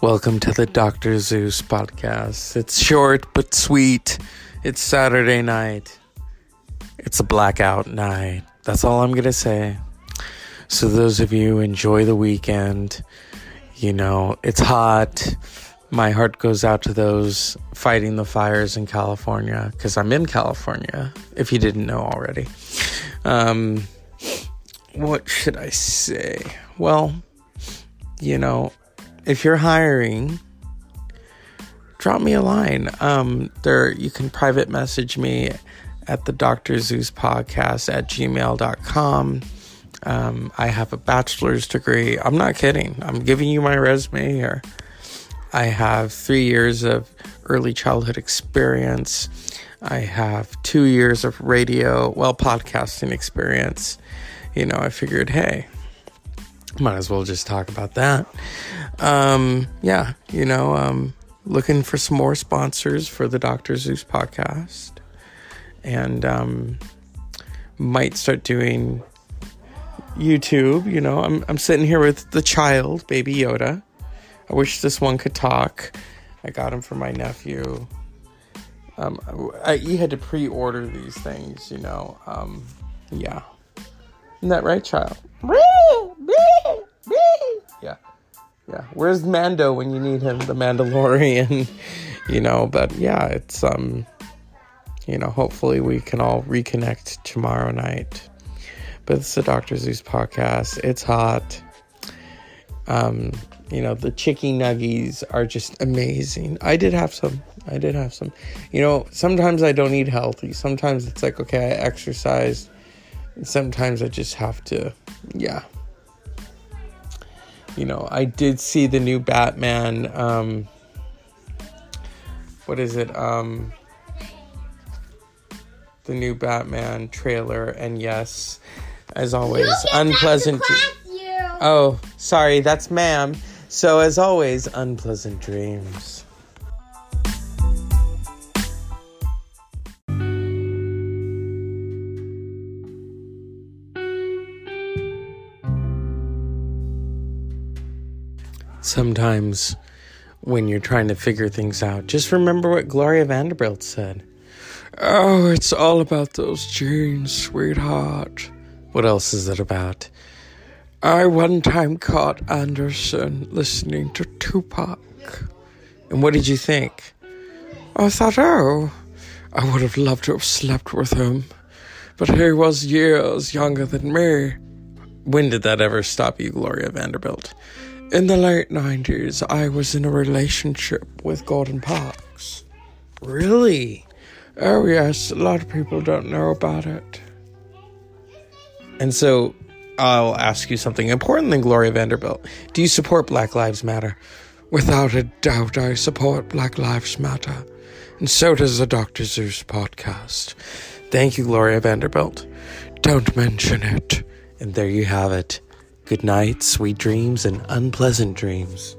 Welcome to the Dr. Zeus podcast. It's short but sweet. It's Saturday night. It's a blackout night. That's all I'm going to say. So, those of you enjoy the weekend, you know, it's hot. My heart goes out to those fighting the fires in California because I'm in California, if you didn't know already. Um, what should I say? Well, you know, if you're hiring, drop me a line. Um, there you can private message me at the Dr. Zeus podcast at gmail.com. Um, I have a bachelor's degree. I'm not kidding. I'm giving you my resume here. I have three years of early childhood experience. I have two years of radio, well, podcasting experience. You know, I figured, hey, might as well just talk about that. Um, yeah, you know, um, looking for some more sponsors for the Dr. Zeus podcast. And um, might start doing YouTube. You know, I'm, I'm sitting here with the child, Baby Yoda. I wish this one could talk. I got him for my nephew. Um, I, he had to pre order these things, you know. Um, yeah. Isn't that right, child? Yeah. Yeah. Where's Mando when you need him? The Mandalorian, you know, but yeah, it's, um, you know, hopefully we can all reconnect tomorrow night. But it's the Dr. Zeus podcast. It's hot. Um, you know, the chicky nuggies are just amazing. I did have some. I did have some. You know, sometimes I don't eat healthy. Sometimes it's like, okay, I exercise. Sometimes I just have to, yeah, you know, I did see the new Batman. Um, what is it? Um, the new Batman trailer, and yes, as always, unpleasant. Oh, sorry, that's ma'am. So, as always, unpleasant dreams. Sometimes when you're trying to figure things out, just remember what Gloria Vanderbilt said. Oh, it's all about those jeans, sweetheart. What else is it about? I one time caught Anderson listening to Tupac. And what did you think? I thought, oh, I would have loved to have slept with him. But he was years younger than me. When did that ever stop you, Gloria Vanderbilt? In the late 90s, I was in a relationship with Gordon Parks. Really? Oh, yes, a lot of people don't know about it. And so, I'll ask you something important than Gloria Vanderbilt. Do you support Black Lives Matter? Without a doubt, I support Black Lives Matter. And so does the Dr. Zeus podcast. Thank you, Gloria Vanderbilt. Don't mention it. And there you have it. Good night, sweet dreams, and unpleasant dreams.